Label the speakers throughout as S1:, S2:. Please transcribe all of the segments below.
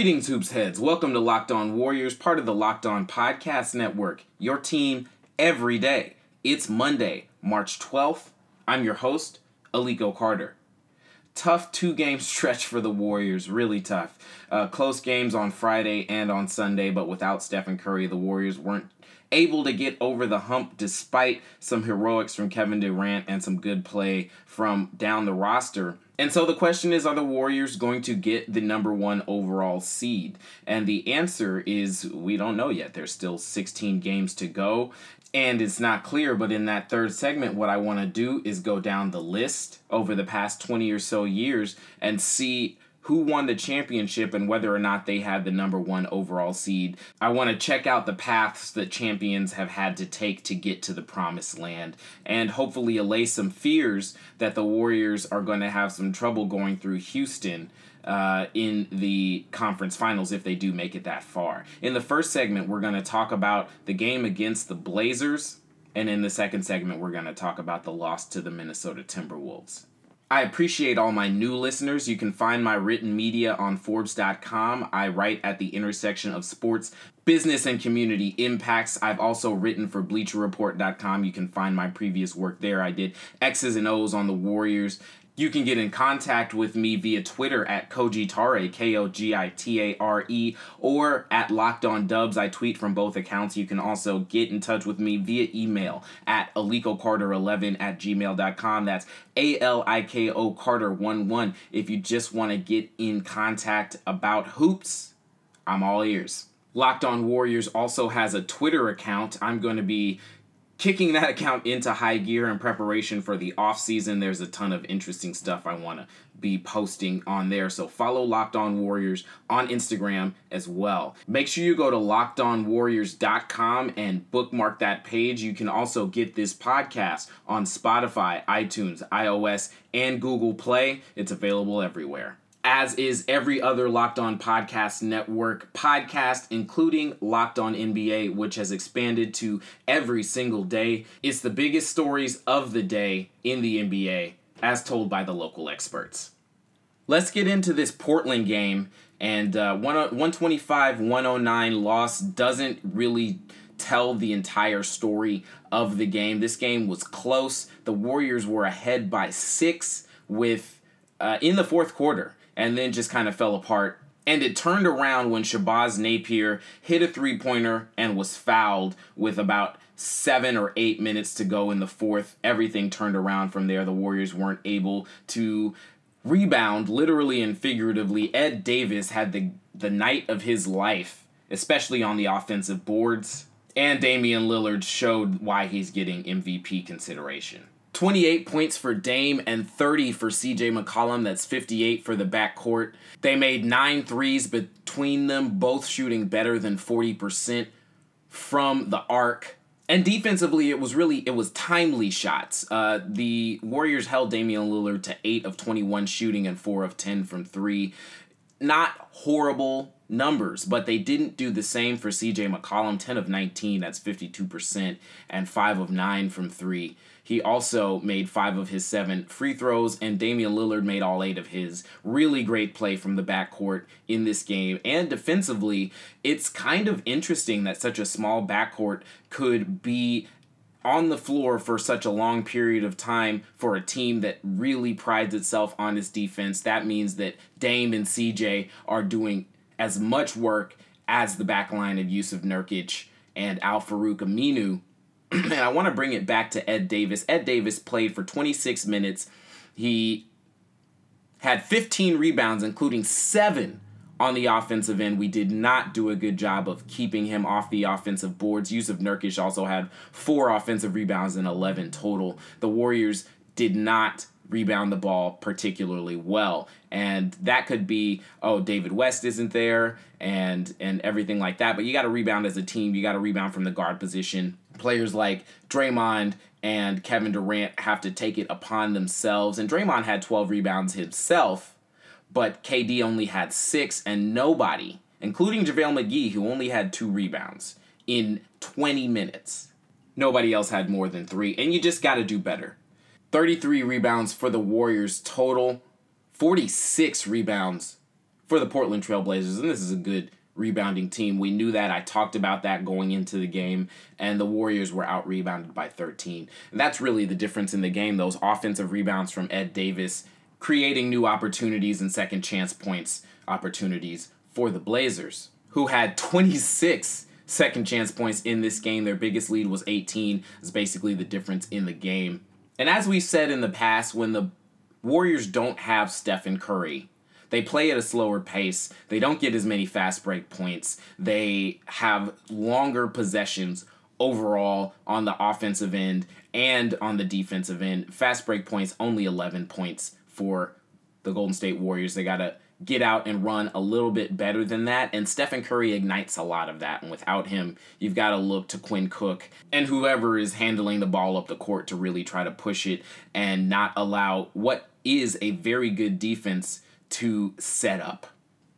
S1: Greetings, Hoops Heads. Welcome to Locked On Warriors, part of the Locked On Podcast Network. Your team every day. It's Monday, March 12th. I'm your host, Aliko Carter. Tough two game stretch for the Warriors, really tough. Uh, close games on Friday and on Sunday, but without Stephen Curry, the Warriors weren't able to get over the hump despite some heroics from Kevin Durant and some good play from down the roster. And so the question is are the Warriors going to get the number one overall seed? And the answer is we don't know yet. There's still 16 games to go. And it's not clear, but in that third segment, what I want to do is go down the list over the past 20 or so years and see who won the championship and whether or not they had the number one overall seed. I want to check out the paths that champions have had to take to get to the promised land and hopefully allay some fears that the Warriors are going to have some trouble going through Houston. Uh, in the conference finals if they do make it that far. In the first segment, we're going to talk about the game against the Blazers, and in the second segment, we're going to talk about the loss to the Minnesota Timberwolves. I appreciate all my new listeners. You can find my written media on Forbes.com. I write at the intersection of sports, business, and community impacts. I've also written for BleacherReport.com. You can find my previous work there. I did X's and O's on the Warriors you can get in contact with me via Twitter at Kogitare, K O G I T A R E, or at Locked On Dubs. I tweet from both accounts. You can also get in touch with me via email at alikocarter11 at gmail.com. That's A L I K O Carter11. If you just want to get in contact about hoops, I'm all ears. Locked On Warriors also has a Twitter account. I'm going to be kicking that account into high gear in preparation for the off season. There's a ton of interesting stuff I want to be posting on there. So follow Locked On Warriors on Instagram as well. Make sure you go to lockedonwarriors.com and bookmark that page. You can also get this podcast on Spotify, iTunes, iOS, and Google Play. It's available everywhere as is every other Locked On Podcast Network podcast, including Locked On NBA, which has expanded to every single day. It's the biggest stories of the day in the NBA, as told by the local experts. Let's get into this Portland game. And uh, 125 109 loss doesn't really tell the entire story of the game. This game was close. The Warriors were ahead by six with uh, in the fourth quarter and then just kind of fell apart. And it turned around when Shabazz Napier hit a three pointer and was fouled with about seven or eight minutes to go in the fourth. Everything turned around from there. The Warriors weren't able to rebound, literally and figuratively. Ed Davis had the, the night of his life, especially on the offensive boards. And Damian Lillard showed why he's getting MVP consideration. 28 points for Dame and 30 for CJ McCollum. That's 58 for the backcourt. They made nine threes between them, both shooting better than 40% from the arc. And defensively, it was really it was timely shots. Uh, the Warriors held Damian Lillard to eight of 21 shooting and four of 10 from three. Not horrible numbers, but they didn't do the same for CJ McCollum. 10 of 19, that's 52%, and 5 of 9 from 3. He also made five of his seven free throws, and Damian Lillard made all eight of his. Really great play from the backcourt in this game. And defensively, it's kind of interesting that such a small backcourt could be on the floor for such a long period of time for a team that really prides itself on its defense. That means that Dame and CJ are doing as much work as the backline of Jusuf Nurkic and Al-Farouq Aminu and I want to bring it back to Ed Davis. Ed Davis played for 26 minutes. He had 15 rebounds, including seven on the offensive end. We did not do a good job of keeping him off the offensive boards. Jusuf Nurkic also had four offensive rebounds and 11 total. The Warriors did not rebound the ball particularly well and that could be oh David West isn't there and and everything like that but you got to rebound as a team you got to rebound from the guard position players like Draymond and Kevin Durant have to take it upon themselves. And Draymond had 12 rebounds himself, but KD only had six, and nobody, including JaVale McGee, who only had two rebounds in 20 minutes, nobody else had more than three. And you just got to do better. 33 rebounds for the Warriors total, 46 rebounds for the Portland Trailblazers, and this is a good rebounding team. We knew that. I talked about that going into the game, and the Warriors were out rebounded by 13. And that's really the difference in the game. Those offensive rebounds from Ed Davis creating new opportunities and second chance points opportunities for the Blazers, who had 26 second chance points in this game. Their biggest lead was 18. Is basically the difference in the game. And as we said in the past, when the Warriors don't have Stephen Curry, they play at a slower pace. They don't get as many fast break points. They have longer possessions overall on the offensive end and on the defensive end. Fast break points only 11 points for the Golden State Warriors. They got to get out and run a little bit better than that. And Stephen Curry ignites a lot of that. And without him, you've got to look to Quinn Cook and whoever is handling the ball up the court to really try to push it and not allow what is a very good defense to set up.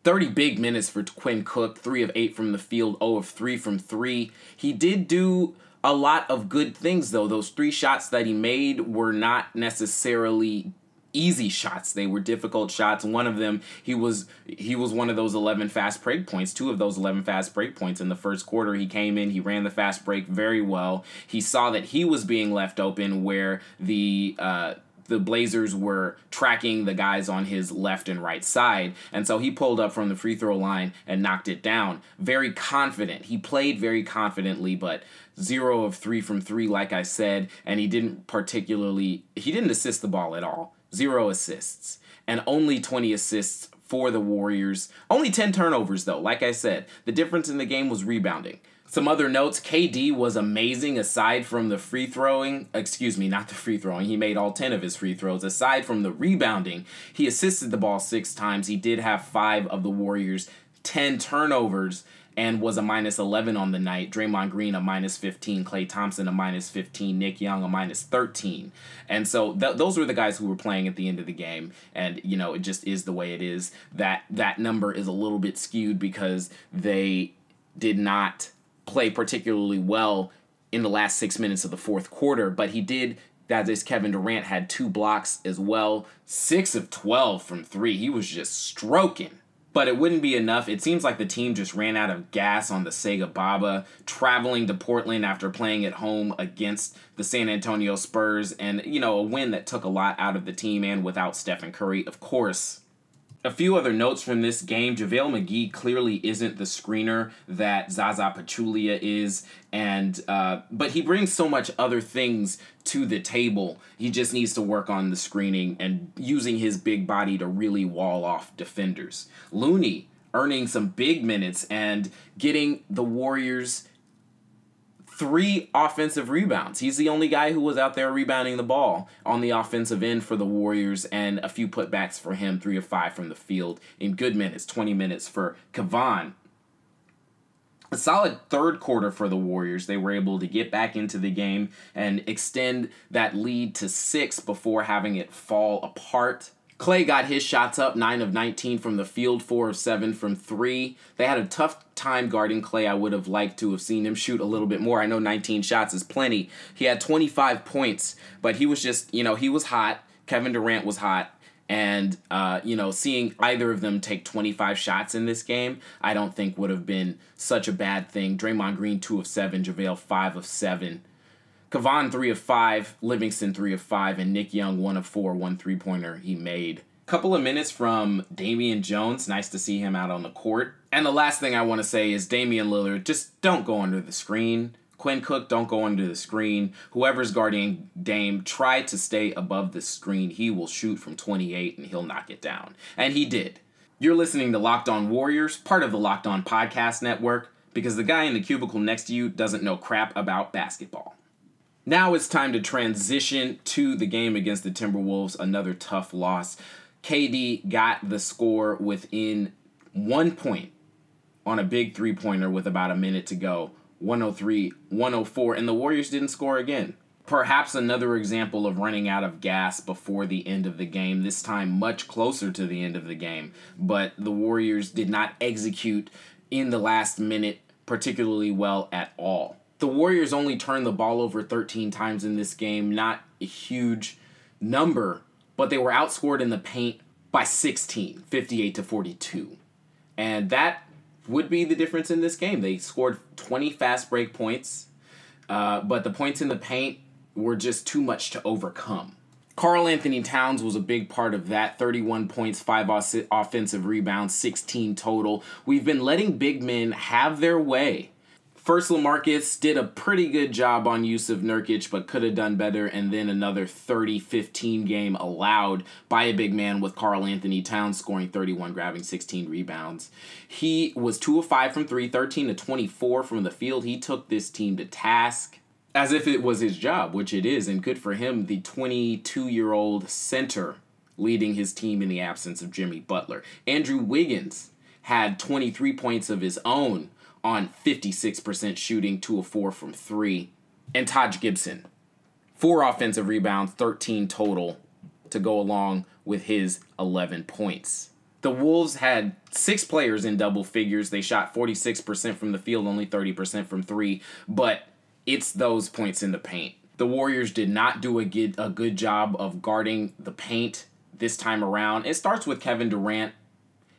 S1: 30 big minutes for Quinn Cook, 3 of 8 from the field, 0 of 3 from 3. He did do a lot of good things though. Those 3 shots that he made were not necessarily easy shots. They were difficult shots. One of them, he was he was one of those 11 fast break points, two of those 11 fast break points in the first quarter. He came in, he ran the fast break very well. He saw that he was being left open where the uh the Blazers were tracking the guys on his left and right side. And so he pulled up from the free throw line and knocked it down. Very confident. He played very confidently, but zero of three from three, like I said. And he didn't particularly, he didn't assist the ball at all. Zero assists. And only 20 assists for the Warriors. Only 10 turnovers, though. Like I said, the difference in the game was rebounding. Some other notes KD was amazing aside from the free throwing. Excuse me, not the free throwing. He made all 10 of his free throws. Aside from the rebounding, he assisted the ball six times. He did have five of the Warriors' 10 turnovers and was a minus 11 on the night. Draymond Green a minus 15, Klay Thompson a minus 15, Nick Young a minus 13. And so th- those were the guys who were playing at the end of the game. And, you know, it just is the way it is. That that number is a little bit skewed because they did not play particularly well in the last six minutes of the fourth quarter, but he did. That is, Kevin Durant had two blocks as well, six of 12 from three. He was just stroking. But it wouldn't be enough. It seems like the team just ran out of gas on the Sega Baba, traveling to Portland after playing at home against the San Antonio Spurs, and, you know, a win that took a lot out of the team and without Stephen Curry, of course a few other notes from this game. JaVale McGee clearly isn't the screener that Zaza Pachulia is, and uh, but he brings so much other things to the table. He just needs to work on the screening and using his big body to really wall off defenders. Looney earning some big minutes and getting the Warriors three offensive rebounds. He's the only guy who was out there rebounding the ball on the offensive end for the Warriors, and a few putbacks for him, three of five from the field in good minutes, 20 minutes for Kevon. A solid third quarter for the Warriors. They were able to get back into the game and extend that lead to six before having it fall apart Klay got his shots up, 9 of 19 from the field, 4 of 7 from 3. They had a tough time guarding Klay. I would have liked to have seen him shoot a little bit more. I know 19 shots is plenty. He had 25 points, but he was just, you know, he was hot. Kevin Durant was hot. And, uh, you know, seeing either of them take 25 shots in this game, I don't think would have been such a bad thing. Draymond Green, 2 of 7. JaVale, 5 of 7. Kevon three of five, Livingston three of five, and Nick Young one of four, one three pointer he made. Couple of minutes from Damian Jones. Nice to see him out on the court. And the last thing I want to say is Damian Lillard, just don't go under the screen. Quinn Cook, don't go under the screen. Whoever's guarding Dame, try to stay above the screen. He will shoot from 28 and he'll knock it down. And he did. You're listening to Locked On Warriors, part of the Locked On Podcast Network, because the guy in the cubicle next to you doesn't know crap about basketball. Now it's time to transition to the game against the Timberwolves, another tough loss. KD got the score within one point on a big three pointer with about a minute to go 103, 104, and the Warriors didn't score again. Perhaps another example of running out of gas before the end of the game, this time much closer to the end of the game. But the Warriors did not execute in the last minute particularly well at all the Warriors only turned the ball over 13 times in this game, not a huge number, but they were outscored in the paint by 16, 58 to 42. And that would be the difference in this game. They scored 20 fast break points, uh, but the points in the paint were just too much to overcome. Karl-Anthony Towns was a big part of that 31 points, 5 offensive rebounds, 16 total. We've been letting big men have their way. First, LaMarcus did a pretty good job on Jusuf Nurkic, but could have done better. And then another 30 15 game allowed by a big man with Karl-Anthony Towns scoring 31, grabbing 16 rebounds. He was 2 of 5 from 3, 13 to 24 from the field. He took this team to task as if it was his job, which it is, and good for him, the 22 year old center leading his team in the absence of Jimmy Butler. Andrew Wiggins had 23 points of his own on 56% shooting, 2 of 4 from 3. And Taj Gibson, 4 offensive rebounds, 13 total to go along with his 11 points. The Wolves had six players in double figures. They shot 46% from the field, only 30% from three, but it's those points in the paint. The Warriors did not do a good, a good job of guarding the paint this time around. It starts with Kevin Durant.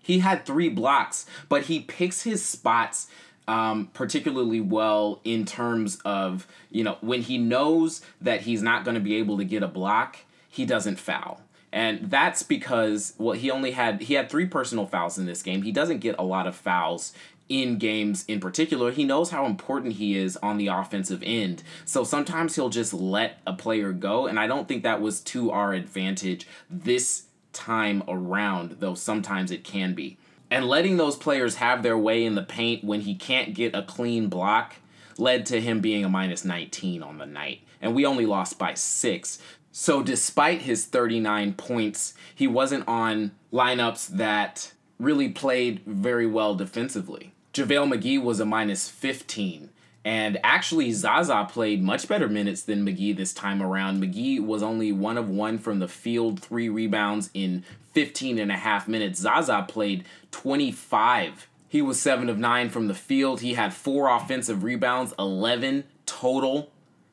S1: He had three blocks, but he picks his spots um, particularly well in terms of, you know, when he knows that he's not going to be able to get a block, he doesn't foul. And that's because well he only had he had three personal fouls in this game. He doesn't get a lot of fouls in games in particular, he knows how important he is on the offensive end. So sometimes he'll just let a player go, and I don't think that was to our advantage this time around, though sometimes it can be. And letting those players have their way in the paint when he can't get a clean block led to him being a minus 19 on the night. And we only lost by six. So despite his 39 points, he wasn't on lineups that really played very well defensively. JaVale McGee was a minus 15. And actually, Zaza played much better minutes than McGee this time around. McGee was only one of one from the field, three rebounds in 15 and a half minutes. Zaza played 25. He was seven of nine from the field. He had four offensive rebounds, 11 total,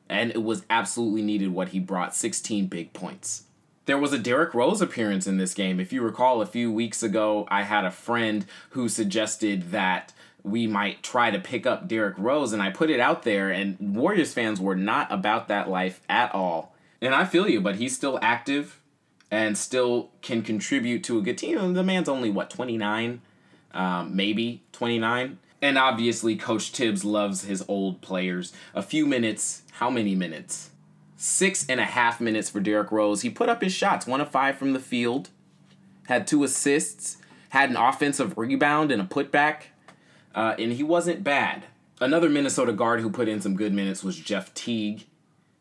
S1: and it was absolutely needed what he brought 16 big points. There was a Derrick Rose appearance in this game. If you recall, a few weeks ago, I had a friend who suggested that we might try to pick up Derrick Rose, and I put it out there, and Warriors fans were not about that life at all. And I feel you, but he's still active and still can contribute to a good team. The man's only, what, 29? Um, maybe 29? And obviously, Coach Thibs loves his old players. A few minutes, how many minutes? Six and a half minutes for Derrick Rose. He put up his shots, one of five from the field, had two assists, had an offensive rebound and a putback uh, and he wasn't bad. Another Minnesota guard who put in some good minutes was Jeff Teague.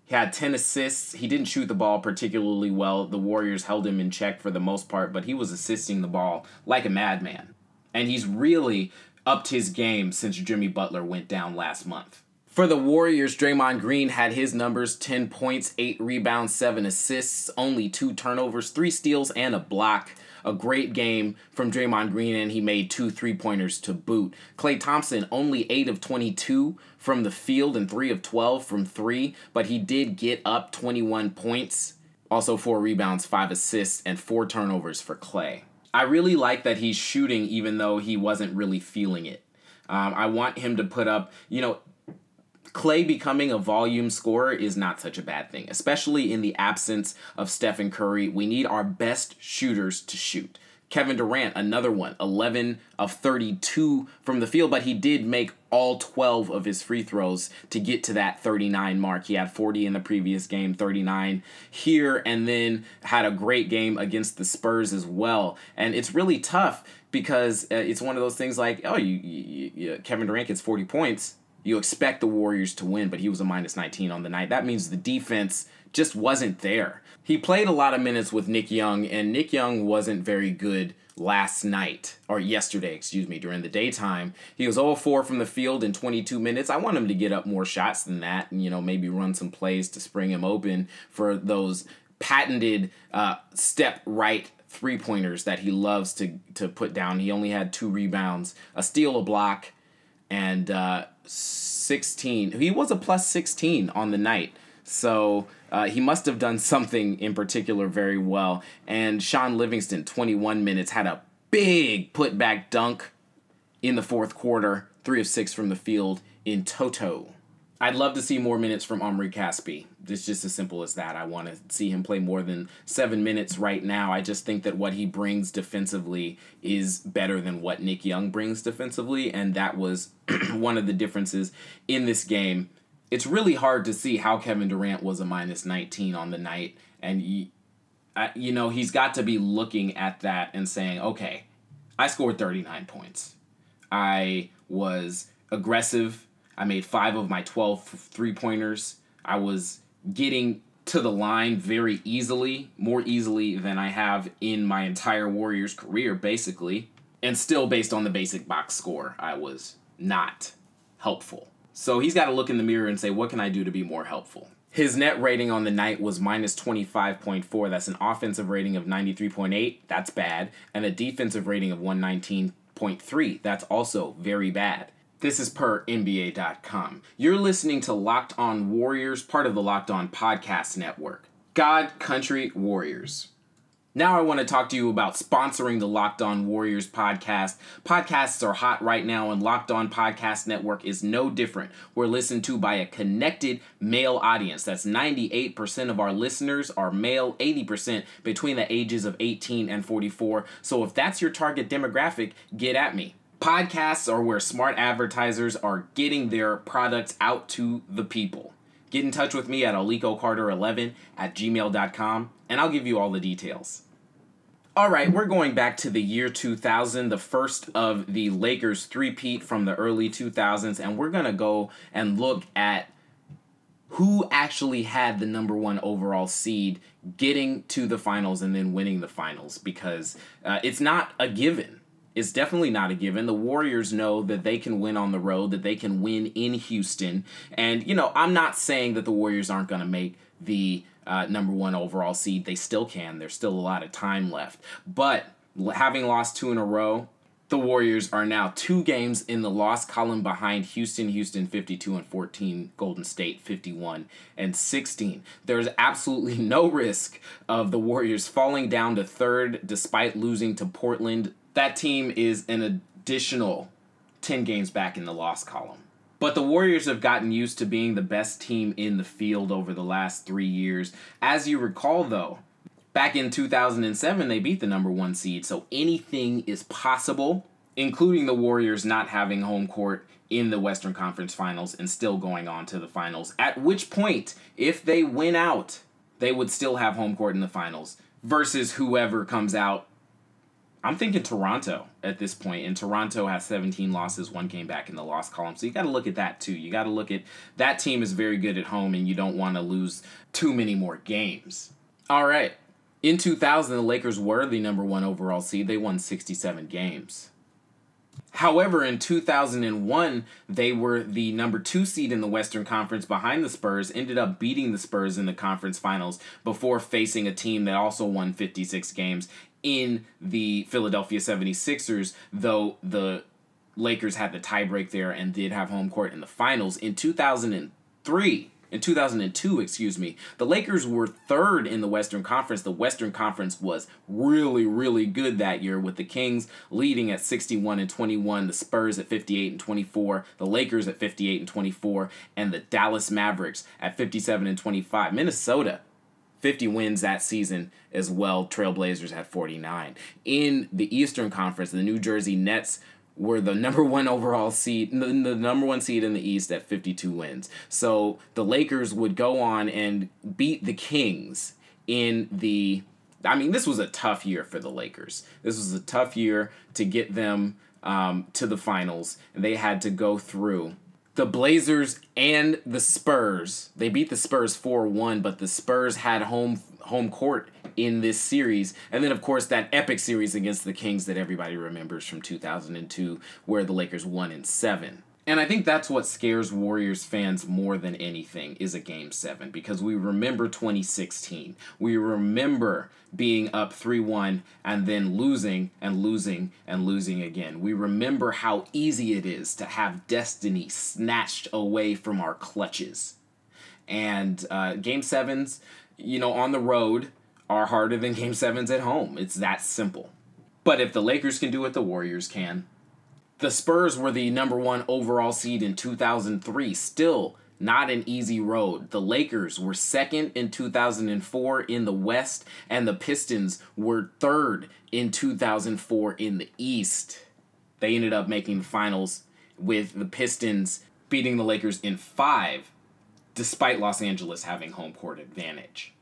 S1: He had 10 assists. He didn't shoot the ball particularly well. The Warriors held him in check for the most part, but he was assisting the ball like a madman. And he's really upped his game since Jimmy Butler went down last month. For the Warriors, Draymond Green had his numbers 10 points, 8 rebounds, 7 assists, only 2 turnovers, 3 steals, and a block a great game from Draymond Green, and he made two three pointers to boot. Klay Thompson only 8 of 22 from the field and 3 of 12 from three, but he did get up 21 points. Also, four rebounds, five assists, and four turnovers for Klay. I really like that he's shooting even though he wasn't really feeling it. Um, I want him to put up, you know, Klay becoming a volume scorer is not such a bad thing, especially in the absence of Stephen Curry. We need our best shooters to shoot. Kevin Durant, another one, 11 of 32 from the field, but he did make all 12 of his free throws to get to that 39 mark. He had 40 in the previous game, 39 here, and then had a great game against the Spurs as well. And it's really tough because uh, it's one of those things like, oh, you, you, you Kevin Durant gets 40 points you expect the Warriors to win, but he was a minus 19 on the night. That means the defense just wasn't there. He played a lot of minutes with Nick Young, and Nick Young wasn't very good last night, or yesterday, excuse me, during the daytime. He was 0 4 from the field in 22 minutes. I want him to get up more shots than that, and, you know, maybe run some plays to spring him open for those patented uh, step right three pointers that he loves to, to put down. He only had two rebounds, a steal, a block, and uh, 16. He was a plus 16 on the night. So uh, he must have done something in particular very well. And Shaun Livingston, 21 minutes, had a big putback dunk in the fourth quarter, three of six from the field in toto. I'd love to see more minutes from Omri Caspi. It's just as simple as that. I want to see him play more than seven minutes right now. I just think that what he brings defensively is better than what Nick Young brings defensively, and that was one of the differences in this game. It's really hard to see how Kevin Durant was a minus 19 on the night, and you, you know, he's got to be looking at that and saying, okay, I scored 39 points. I was aggressive I made five of my 12 three pointers. I was getting to the line very easily, more easily than I have in my entire Warriors career, basically. And still, based on the basic box score, I was not helpful. So he's got to look in the mirror and say, what can I do to be more helpful? His net rating on the night was minus 25.4. That's an offensive rating of 93.8. That's bad. And a defensive rating of 119.3. That's also very bad. This is per NBA.com. You're listening to Locked On Warriors, part of the Locked On Podcast Network. God, Country, Warriors. Now I want to talk to you about sponsoring the Locked On Warriors podcast. Podcasts are hot right now, and Locked On Podcast Network is no different. We're listened to by a connected male audience. That's 98% of our listeners are male, 80% between the ages of 18 and 44. So if that's your target demographic, get at me. Podcasts are where smart advertisers are getting their products out to the people. Get in touch with me at alikocarter11 at gmail.com and I'll give you all the details. All right, we're going back to the year 2000, the first of the Lakers three-peat from the early 2000s, and we're going to go and look at who actually had the number one overall seed getting to the finals and then winning the finals because uh, it's not a given it's definitely not a given. The Warriors know that they can win on the road, that they can win in Houston. And, you know, I'm not saying that the Warriors aren't going to make the uh, number one overall seed. They still can. There's still a lot of time left. But having lost two in a row, the Warriors are now two games in the loss column behind Houston, Houston 52 and 14, Golden State 51 and 16. There's absolutely no risk of the Warriors falling down to third despite losing to Portland that team is an additional 10 games back in the loss column. But the Warriors have gotten used to being the best team in the field over the last three years. As you recall, though, back in 2007, they beat the number one seed, so anything is possible, including the Warriors not having home court in the Western Conference Finals and still going on to the finals. At which point, if they win out, they would still have home court in the finals versus whoever comes out I'm thinking Toronto at this point, and Toronto has 17 losses, one game back in the loss column. So you got to look at that too. You got to look at that team is very good at home, and you don't want to lose too many more games. All right. In 2000, the Lakers were the number one overall seed. They won 67 games. However, in 2001, they were the number two seed in the Western Conference behind the Spurs, ended up beating the Spurs in the conference finals before facing a team that also won 56 games in the Philadelphia 76ers, though the Lakers had the tiebreak there and did have home court in the finals. In 2003, in 2002, excuse me, the Lakers were third in the Western Conference. The Western Conference was really, really good that year with the Kings leading at 61 and 21, the Spurs at 58 and 24, the Lakers at 58 and 24, and the Dallas Mavericks at 57 and 25. Minnesota 50 wins that season as well. Trailblazers had 49. In the Eastern Conference, the New Jersey Nets were the number one overall seed, the, the number one seed in the East at 52 wins. So the Lakers would go on and beat the Kings in the. I mean, this was a tough year for the Lakers. This was a tough year to get them um, to the finals, they had to go through the Blazers and the Spurs. They beat the Spurs 4-1, but the Spurs had home home court in this series. And then of course that epic series against the Kings that everybody remembers from 2002 where the Lakers won in 7. And I think that's what scares Warriors fans more than anything is a game 7 because we remember 2016. We remember being up 3-1 and then losing and losing and losing again. We remember how easy it is to have destiny snatched away from our clutches. And uh, game 7s, you know, on the road are harder than game 7s at home. It's that simple. But if the Lakers can do it, the Warriors can The Spurs were the number one overall seed in 2003. Still not an easy road. The Lakers were second in 2004 in the West, and the Pistons were third in 2004 in the East. They ended up making the finals with the Pistons beating the Lakers in five, despite Los Angeles having home court advantage.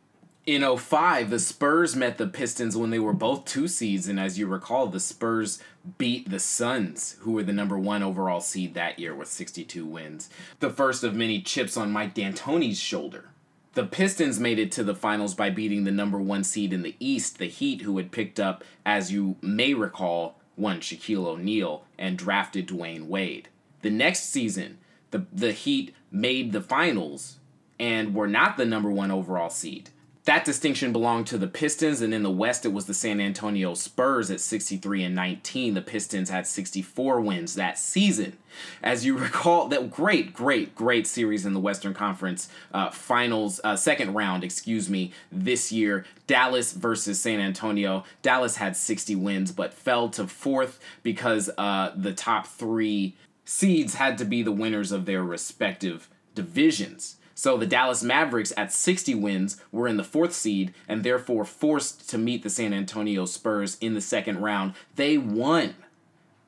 S1: In 05, the Spurs met the Pistons when they were both two seeds, and as you recall, the Spurs beat the Suns, who were the number one overall seed that year with 62 wins. The first of many chips on Mike D'Antoni's shoulder. The Pistons made it to the finals by beating the number one seed in the East, the Heat, who had picked up, as you may recall, one Shaquille O'Neal and drafted Dwyane Wade. The next season, the, the Heat made the finals and were not the number one overall seed that distinction belonged to the Pistons, and in the West, it was the San Antonio Spurs at 63 and 19. The Pistons had 64 wins that season. As you recall, that great, great, great series in the Western Conference uh, Finals, uh, second round, excuse me, this year. Dallas versus San Antonio. Dallas had 60 wins, but fell to fourth because uh, the top three seeds had to be the winners of their respective divisions. So the Dallas Mavericks at 60 wins were in the fourth seed and therefore forced to meet the San Antonio Spurs in the second round. They won.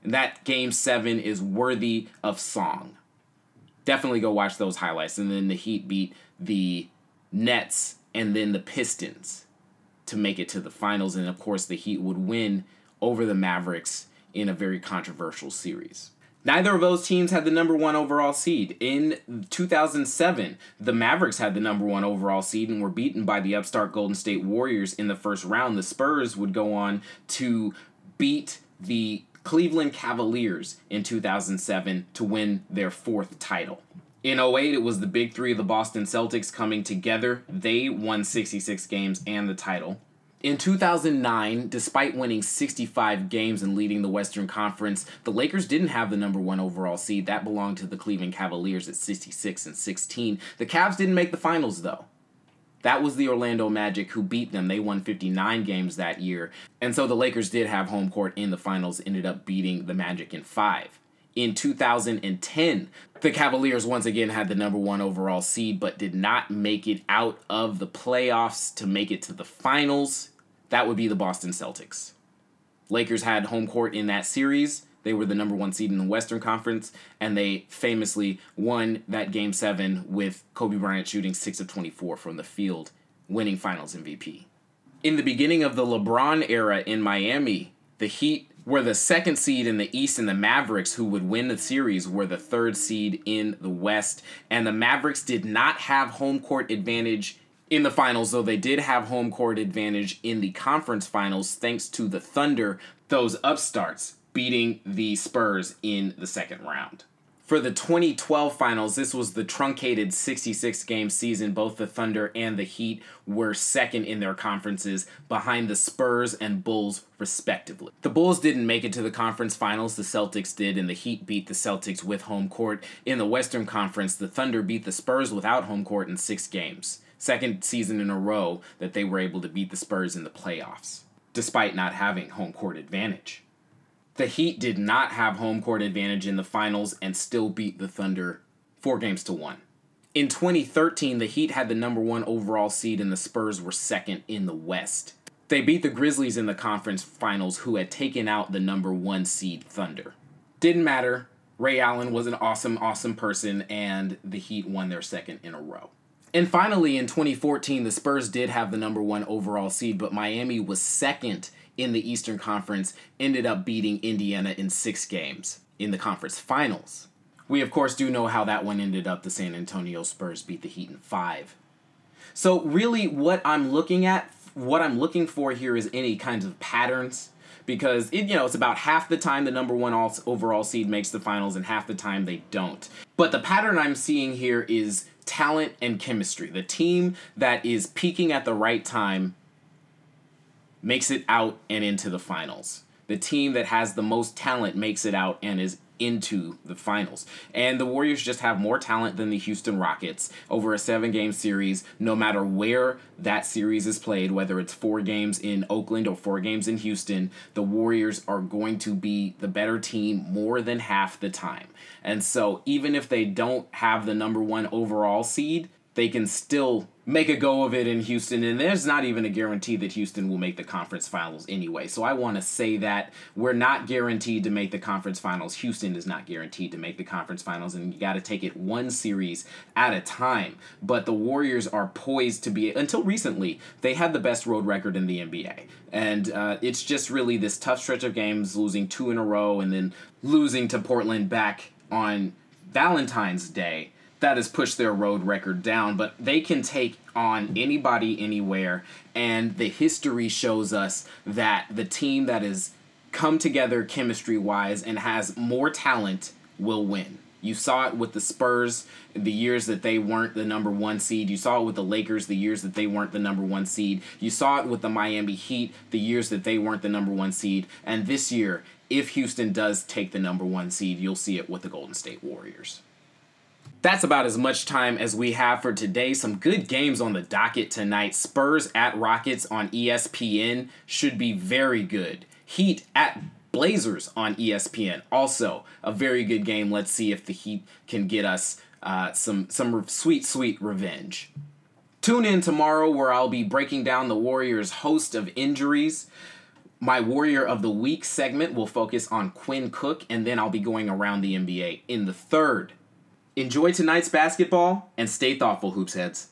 S1: And that game seven is worthy of song. Definitely go watch those highlights. And then the Heat beat the Nets and then the Pistons to make it to the finals. And of course, the Heat would win over the Mavericks in a very controversial series. Neither of those teams had the number one overall seed. In 2007, the Mavericks had the number one overall seed and were beaten by the upstart Golden State Warriors in the first round. The Spurs would go on to beat the Cleveland Cavaliers in 2007 to win their fourth title. In 08, it was the big three of the Boston Celtics coming together. They won 66 games and the title. In 2009, despite winning 65 games and leading the Western Conference, the Lakers didn't have the number one overall seed. That belonged to the Cleveland Cavaliers at 66 and 16. The Cavs didn't make the finals, though. That was the Orlando Magic who beat them. They won 59 games that year. And so the Lakers did have home court in the finals, ended up beating the Magic in five. In 2010, the Cavaliers once again had the number one overall seed, but did not make it out of the playoffs to make it to the finals. That would be the Boston Celtics. Lakers had home court in that series. They were the number one seed in the Western Conference, and they famously won that game seven with Kobe Bryant shooting 6 of 24 from the field, winning finals MVP. In the beginning of the LeBron era in Miami, the Heat were the second seed in the East, and the Mavericks, who would win the series, were the third seed in the West. And the Mavericks did not have home court advantage in the finals, though they did have home court advantage in the conference finals thanks to the Thunder, those upstarts beating the Spurs in the second round. For the 2012 finals, this was the truncated 66 game season. Both the Thunder and the Heat were second in their conferences behind the Spurs and Bulls, respectively. The Bulls didn't make it to the conference finals, the Celtics did, and the Heat beat the Celtics with home court. In the Western Conference, the Thunder beat the Spurs without home court in six games. Second season in a row that they were able to beat the Spurs in the playoffs, despite not having home court advantage. The Heat did not have home court advantage in the finals and still beat the Thunder four games to one. In 2013, the Heat had the number one overall seed and the Spurs were second in the West. They beat the Grizzlies in the conference finals, who had taken out the number one seed Thunder. Didn't matter. Ray Allen was an awesome, awesome person, and the Heat won their second in a row. And finally, in 2014, the Spurs did have the number one overall seed, but Miami was second in the Eastern Conference ended up beating Indiana in six games in the conference finals. We, of course, do know how that one ended up. The San Antonio Spurs beat the Heat in five. So, really, what I'm looking at, what I'm looking for here is any kinds of patterns because it, you know it's about half the time the number one overall seed makes the finals and half the time they don't. But the pattern I'm seeing here is talent and chemistry. The team that is peaking at the right time makes it out and into the finals. The team that has the most talent makes it out and is into the finals. And the Warriors just have more talent than the Houston Rockets over a seven game series, no matter where that series is played, whether it's four games in Oakland or four games in Houston, the Warriors are going to be the better team more than half the time. And so even if they don't have the number one overall seed, they can still make a go of it in Houston. And there's not even a guarantee that Houston will make the conference finals anyway. So I want to say that we're not guaranteed to make the conference finals. Houston is not guaranteed to make the conference finals. And you got to take it one series at a time. But the Warriors are poised to be, until recently, they had the best road record in the NBA. And uh, it's just really this tough stretch of games, losing two in a row and then losing to Portland back on Valentine's Day that has pushed their road record down, but they can take on anybody anywhere. And the history shows us that the team that has come together chemistry wise and has more talent will win. You saw it with the Spurs the years that they weren't the number one seed. You saw it with the Lakers the years that they weren't the number one seed. You saw it with the Miami Heat the years that they weren't the number one seed. And this year, if Houston does take the number one seed, you'll see it with the Golden State Warriors. That's about as much time as we have for today. Some good games on the docket tonight. Spurs at Rockets on ESPN should be very good. Heat at Blazers on ESPN also a very good game. Let's see if the Heat can get us uh, some some sweet sweet revenge. Tune in tomorrow where I'll be breaking down the Warriors' host of injuries. My Warrior of the Week segment will focus on Quinn Cook, and then I'll be going around the NBA in the third Enjoy tonight's basketball and stay thoughtful, Hoops Heads.